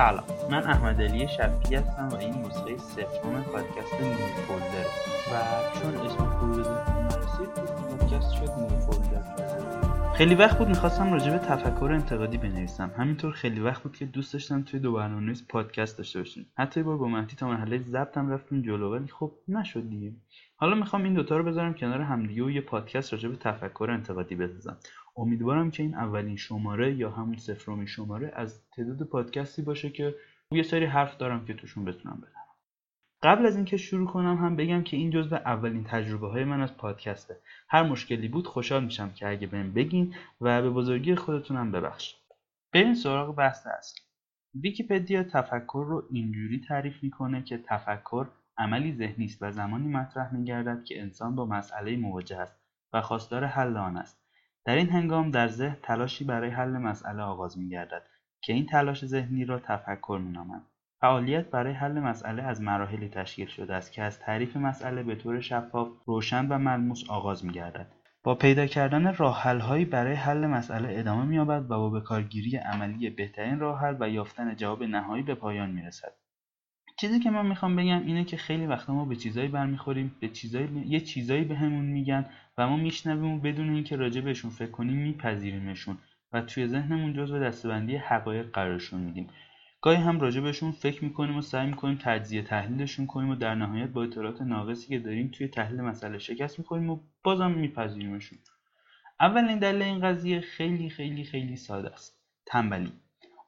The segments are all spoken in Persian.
سلام. من احمد علی شفیعی هستم و این نسخه سوم پادکست فولدر. و چون اسم نرسید پادکست شد فولدر. خیلی وقت بود می‌خواستم راجع به تفکر انتقادی بنویسم. همینطور خیلی وقت بود که دوست داشتم توی دو برنامه پادکست داشته باشیم. حتی بار با مهدی تا مرحله ضبطم رفتیم جلو ولی خب نشد دیگه. حالا می‌خوام این دوتا رو بذارم کنار همدیگه و یه پادکست راجع به تفکر انتقادی بسازم امیدوارم که این اولین شماره یا همون سفرمین شماره از تعداد پادکستی باشه که یه سری حرف دارم که توشون بتونم بدم. قبل از اینکه شروع کنم هم بگم که این جزو اولین تجربه های من از پادکسته. هر مشکلی بود خوشحال میشم که اگه بهم بگین و به بزرگی خودتونم ببخشید. بریم سراغ بحث اصلی ویکیپدیا تفکر رو اینجوری تعریف می‌کنه که تفکر عملی ذهنی است و زمانی مطرح میگردد که انسان با مسئله مواجه است و خواستار حل آن است. در این هنگام در ذهن تلاشی برای حل مسئله آغاز میگردد که این تلاش ذهنی را تفکر مینامند. فعالیت برای حل مسئله از مراحلی تشکیل شده است که از تعریف مسئله به طور شفاف روشن و ملموس آغاز میگردد. با پیدا کردن راهحلهایی برای حل مسئله ادامه مییابد و با بکارگیری عملی بهترین راهحل و یافتن جواب نهایی به پایان می‌رسد. چیزی که من می‌خوام بگم اینه که خیلی وقتا ما به چیزایی برمیخوریم به چیزایی یه چیزایی بهمون به میگن و ما میشنویم بدون اینکه راجع بهشون فکر کنیم میپذیریمشون و توی ذهنمون جزو دستبندی حقایق قرارشون میدیم. گاهی هم راجع بهشون فکر می‌کنیم و سعی می‌کنیم تجزیه تحلیلشون کنیم و در نهایت با اطلاعات ناقصی که داریم توی تحلیل مسئله شکست می‌کنیم و بازم میپذیریمشون. اولین دلیل این قضیه خیلی خیلی خیلی ساده است. تنبلی.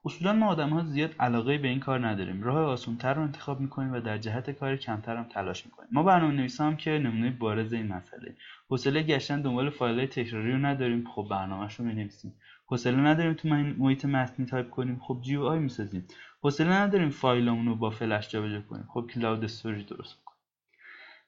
اصولا ما ها زیاد علاقه به این کار نداریم. راه آسونتر رو انتخاب می‌کنیم و در جهت کار کمتر هم تلاش می‌کنیم. ما برنامه نویسا هم که نمونه بارز این مسئله. حوصله گشتن دنبال فایل تکراری رو نداریم. خب برنامهش رو می‌نویسیم. حوصله نداریم تو محیط متنی تایپ کنیم. خب GUI می‌سازیم. حوصله نداریم فایلمون رو با فلش جابجا کنیم. خب cloud storage درست کنیم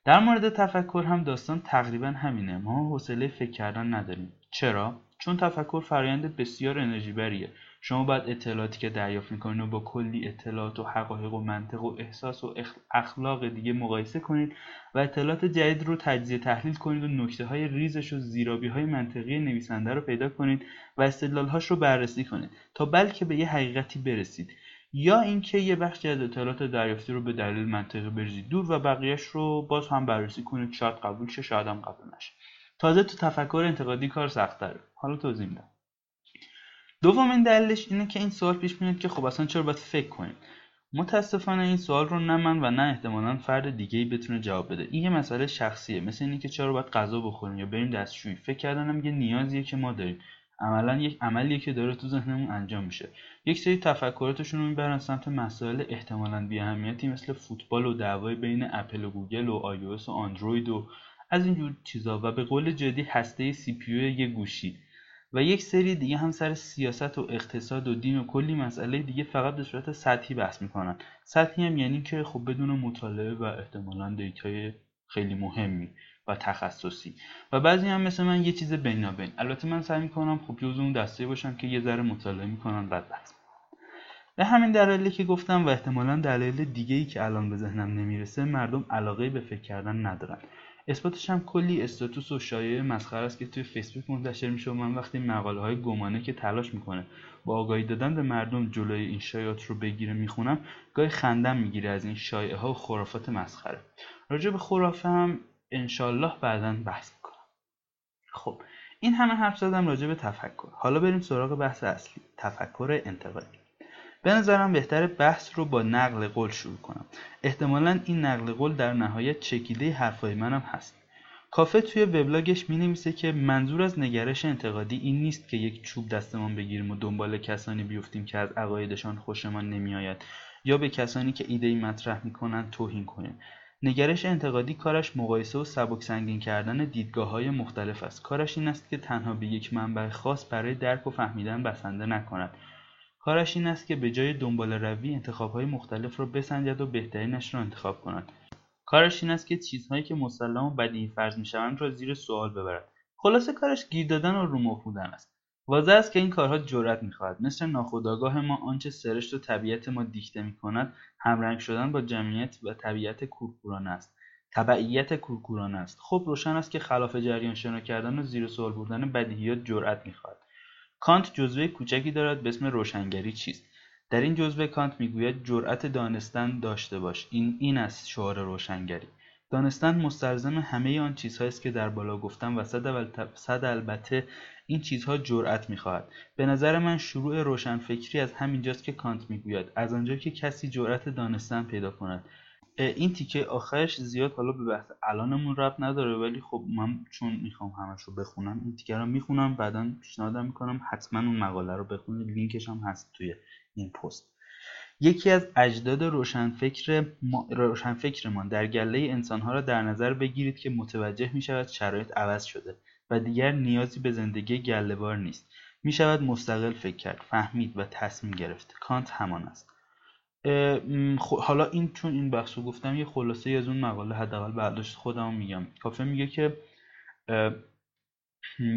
در مورد تفکر هم داستان تقریبا همینه. ما حوصله فکر کردن نداریم. چرا؟ چون تفکر فرایند بسیار انرژی بریه شما باید اطلاعاتی که دریافت می‌کنید و با کلی اطلاعات و حقایق و منطق و احساس و اخلاق دیگه مقایسه کنید و اطلاعات جدید رو تجزیه تحلیل کنید و نکته های ریزش و زیرابی های منطقی نویسنده رو پیدا کنید و استدلالهاش رو بررسی کنید تا بلکه به یه حقیقتی برسید. یا اینکه یه بخشی از اطلاعات دریافتی رو به دلیل منطقی بریزید. دور و بقیهش رو باز هم بررسی کنید. شاید قبول شه شاید هم قبول نشه. تازه تو تفکر انتقادی کار سخت‌تره. حالا توضیح میدم. دومین دلیلش اینه که این سوال پیش میاد که خب اصلا چرا باید فکر کنیم؟ متاسفانه این سوال رو نه من و نه احتمالا فرد دیگه ای بتونه جواب بده. این یه مسئله شخصیه. مثل اینکه چرا باید غذا بخوریم یا بریم دستشویی. فکر کردنم یه نیازیه که ما داریم. عملا یک عملیه که داره تو ذهنمون انجام میشه. یک سری تفکراتشون رو می‌برن سمت مسائل احتمالا بیاهمیتی مثل فوتبال و دعوای بین اپل و گوگل و آی و آندروید و از اینجور چیزا. و به قول جادی هسته CPU ی گوشی. و یک سری دیگه هم سر سیاست و اقتصاد و دین و کلی مسئله دیگه فقط به صورت سطحی بحث می‌کنن. سطحی هم یعنی که خب بدون مطالعه و احتمالا دیتای خیلی مهمی و تخصصی. و بعضی هم مثل من یه چیز بینابین. البته من سعی می‌کنم خب جز اون دسته باشم که یه ذره مطالعه می‌کنن بعد بحث به همین دلایلی که گفتم و احتمالا دلایل دیگه ای که الان به ذهنم نمی‌رسه مردم علاقه به فکر کردن ندارن. اثباتش هم کلی استاتوس و شایعه مسخره است که توی فیسبوک منتشر میشه و من وقتی مقاله های گمانه که تلاش می‌کنه با آگاهی دادن به مردم جلوی این شایعات رو بگیره می‌خونم گاهی خندم می‌گیره از این شایعه ها و خرافات مسخره. راجع به خرافه هم انشالله بعدا بحث می‌کنم. خب این همه حرف زدم راجع به تفکر. حالا بریم سراغ بحث اصلی تفکر انتقادی. به نظرم بهتر بحث رو با نقل قول شروع کنم. احتمالا این نقل قول در نهایت چکیده حرفای منم هست. کافه توی وبلاگش می نویسه که منظور از نگرش انتقادی این نیست که یک چوب دستمان بگیریم و دنبال کسانی بیفتیم که از عقایدشان خوشمان نمیآید یا به کسانی که ایده مطرح می‌کنند توهین کنیم. نگرش انتقادی کارش مقایسه و سبک سنگین کردن دیدگاه های مختلف است. کارش این است که تنها به یک منبع خاص برای درک و فهمیدن بسنده نکند. کارش این است که به جای دنبال روی انتخابهای مختلف را بسنجد و بهترینش را انتخاب کند. کارش این است که چیزهایی که مسلم و بدیهی فرض می‌شوند را زیر سوال ببرد. خلاصه کارش گیر دادن و رومخ بودن است. واضح است که این کارها جرأت می‌خواهد. مثل ناخودآگاه ما آنچه سرشت و طبیعت ما دیکته می‌کند همرنگ شدن با جمعیت و طبیعت کورکورانه است. تبعیت کورکورانه است. خب روشن است که خلاف جریان شنا کردن و زیر سوال بردن بدیهیات جرأت می‌خواهد. کانت جزوه کوچکی دارد به اسم روشنگری چیست؟ در این جزوه کانت می‌گوید جرأت دانستن داشته باش. این این است شعار روشنگری. دانستن مستلزم همه آن چیزهایی است که در بالا گفتم و صد البته این چیزها جرأت می‌خواهد. به نظر من شروع روشنفکری از همینجاست که کانت می‌گوید. از آنجا که کسی جرأت دانستن پیدا کند. این تیکه آخرش زیاد حالا به بحث الانمون رب نداره ولی خب من چون می‌خوام همش رو بخونم این تیکه رو می‌خونم بعدا پیشنهادم می‌کنم حتما اون مقاله رو بخونید لینکش هم هست توی این پست. یکی از اجداد روشنفکر ما روشنفکرمان در گله انسانها را در نظر بگیرید که متوجه می شود شرایط عوض شده و دیگر نیازی به زندگی گلهبار نیست. می شود مستقل فکر کرد فهمید و تصمیم گرفت. کانت همان است. حالا این چون این بخش رو گفتم یه خلاصه از اون مقاله حداقل برداشت خودم میگم. کافه میگه که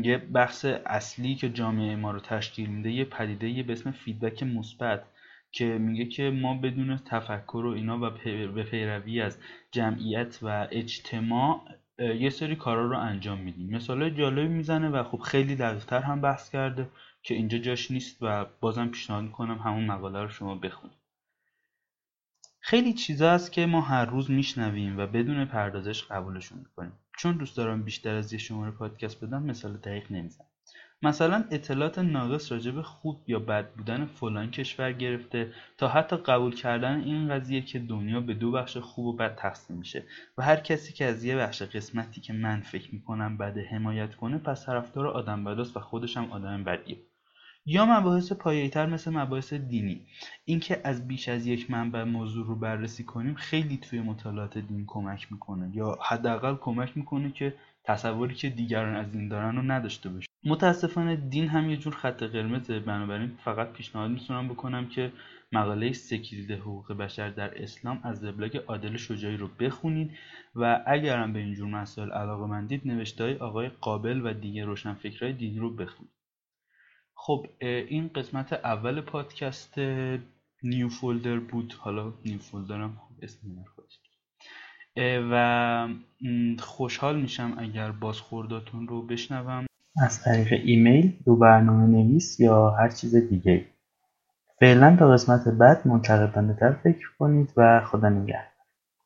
یه بخش اصلی که جامعه ما رو تشکیل میده یه پدیده به اسم فیدبک مثبت که میگه که ما بدون تفکر و اینا و به پیروی از جمعیت و اجتماع یه سری کارا رو انجام میدیم. مثال جالبی می‌زنه و خب خیلی دقیقتر هم بحث کرده که اینجا جاش نیست و بازم پیشنهاد می‌کنم همون مقاله رو شما بخونید. خیلی چیزا هست که ما هر روز میشنویم و بدون پردازش قبولشون می‌کنیم. چون دوست دارم بیشتر از یه شماره پادکست بدم مثال دقیق نمی‌زنم. مثلا اطلاعات ناقص راجع به خوب یا بد بودن فلان کشور گرفته تا حتی قبول کردن این قضیه که دنیا به دو بخش خوب و بد تقسیم میشه و هر کسی که از یه بخش قسمتی که من فکر می‌کنم بده حمایت کنه پس طرفدار آدم بداست و خودش هم آدم بدیه. یا مباحث پایه‌ای‌تر مثل مباحث دینی. اینکه از بیش از یک منبع موضوع رو بررسی کنیم خیلی توی مطالعات دین کمک می‌کنه یا حداقل کمک می‌کنه که تصوری که دیگران از دین دارن رو نداشته باشیم متاسفانه دین هم یه جور خط قرمزه. بنابراین فقط پیشنهاد می‌تونم بکنم که مقاله سکیلد حقوق بشر در اسلام از وبلاگ عادل شجاعی رو بخونید و اگرم به اینجور مسائل علاقه مندید نوشته های آقای قابل و دیگه روشنفکرهای دینی رو بخونید. خب این قسمت اول پادکست New Folder بود. حالا New Folder م اسم و خوشحال میشم اگر بازخورداتون رو بشنوم. از طریق ایمیل دو برنامه نویس یا هر چیز دیگه فعلا تا قسمت بعد منتقدانه تر فکر کنید و خدا نگهدار.